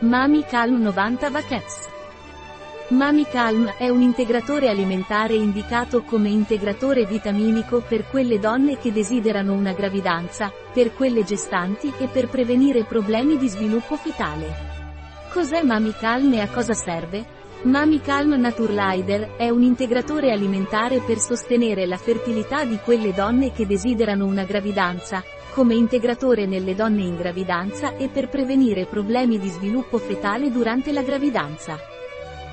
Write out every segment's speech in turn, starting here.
Mami Calm 90 Vaquets. Mami Calm è un integratore alimentare indicato come integratore vitaminico per quelle donne che desiderano una gravidanza, per quelle gestanti e per prevenire problemi di sviluppo fetale. Cos'è Mami Calm e a cosa serve? Mami Calm Naturlider è un integratore alimentare per sostenere la fertilità di quelle donne che desiderano una gravidanza, come integratore nelle donne in gravidanza e per prevenire problemi di sviluppo fetale durante la gravidanza.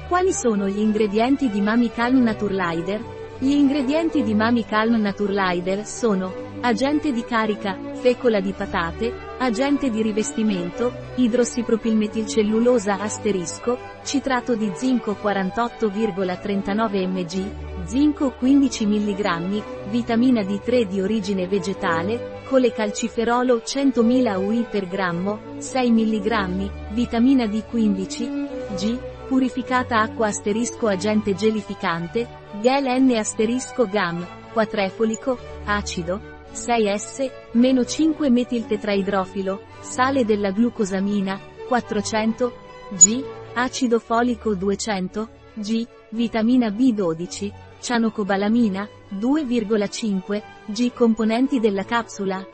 Quali sono gli ingredienti di Mami Calm Naturlider? Gli ingredienti di Mami Calm Naturlider sono agente di carica, fecola di patate, agente di rivestimento, idrossipropilmetilcellulosa asterisco, citrato di zinco 48,39 mg, zinco 15 mg, vitamina D3 di origine vegetale, colecalciferolo 100.000 UI per grammo, 6 mg, vitamina D15, G, purificata acqua asterisco agente gelificante, GLN asterisco GAM, quatrefolico, acido, 6S, meno 5 metiltetraidrofilo, sale della glucosamina, 400, G, acido folico 200, G, vitamina B12, cianocobalamina, 2,5, G componenti della capsula.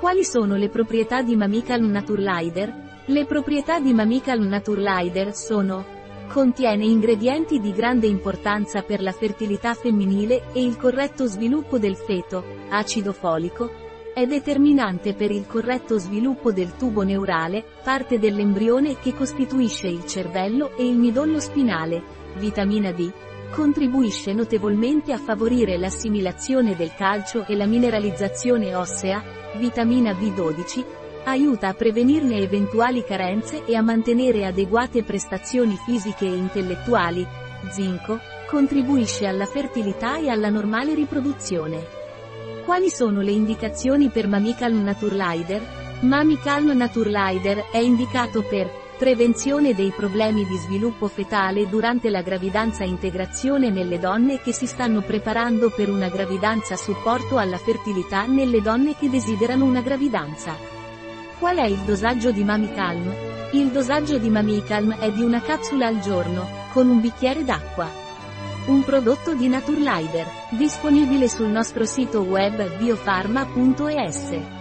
Quali sono le proprietà di Mamical Naturlider? Le proprietà di Mamical Naturlider sono Contiene ingredienti di grande importanza per la fertilità femminile e il corretto sviluppo del feto, acido folico, è determinante per il corretto sviluppo del tubo neurale, parte dell'embrione che costituisce il cervello e il midollo spinale, vitamina D, Contribuisce notevolmente a favorire l'assimilazione del calcio e la mineralizzazione ossea, vitamina B12, aiuta a prevenirne eventuali carenze e a mantenere adeguate prestazioni fisiche e intellettuali, zinco, contribuisce alla fertilità e alla normale riproduzione. Quali sono le indicazioni per Mamicalm Naturlider? Mamicalm Naturlider è indicato per Prevenzione dei problemi di sviluppo fetale durante la gravidanza Integrazione nelle donne che si stanno preparando per una gravidanza Supporto alla fertilità nelle donne che desiderano una gravidanza. Qual è il dosaggio di Mamicalm? Il dosaggio di Mamicalm è di una capsula al giorno, con un bicchiere d'acqua. Un prodotto di Naturlider, disponibile sul nostro sito web biofarma.es.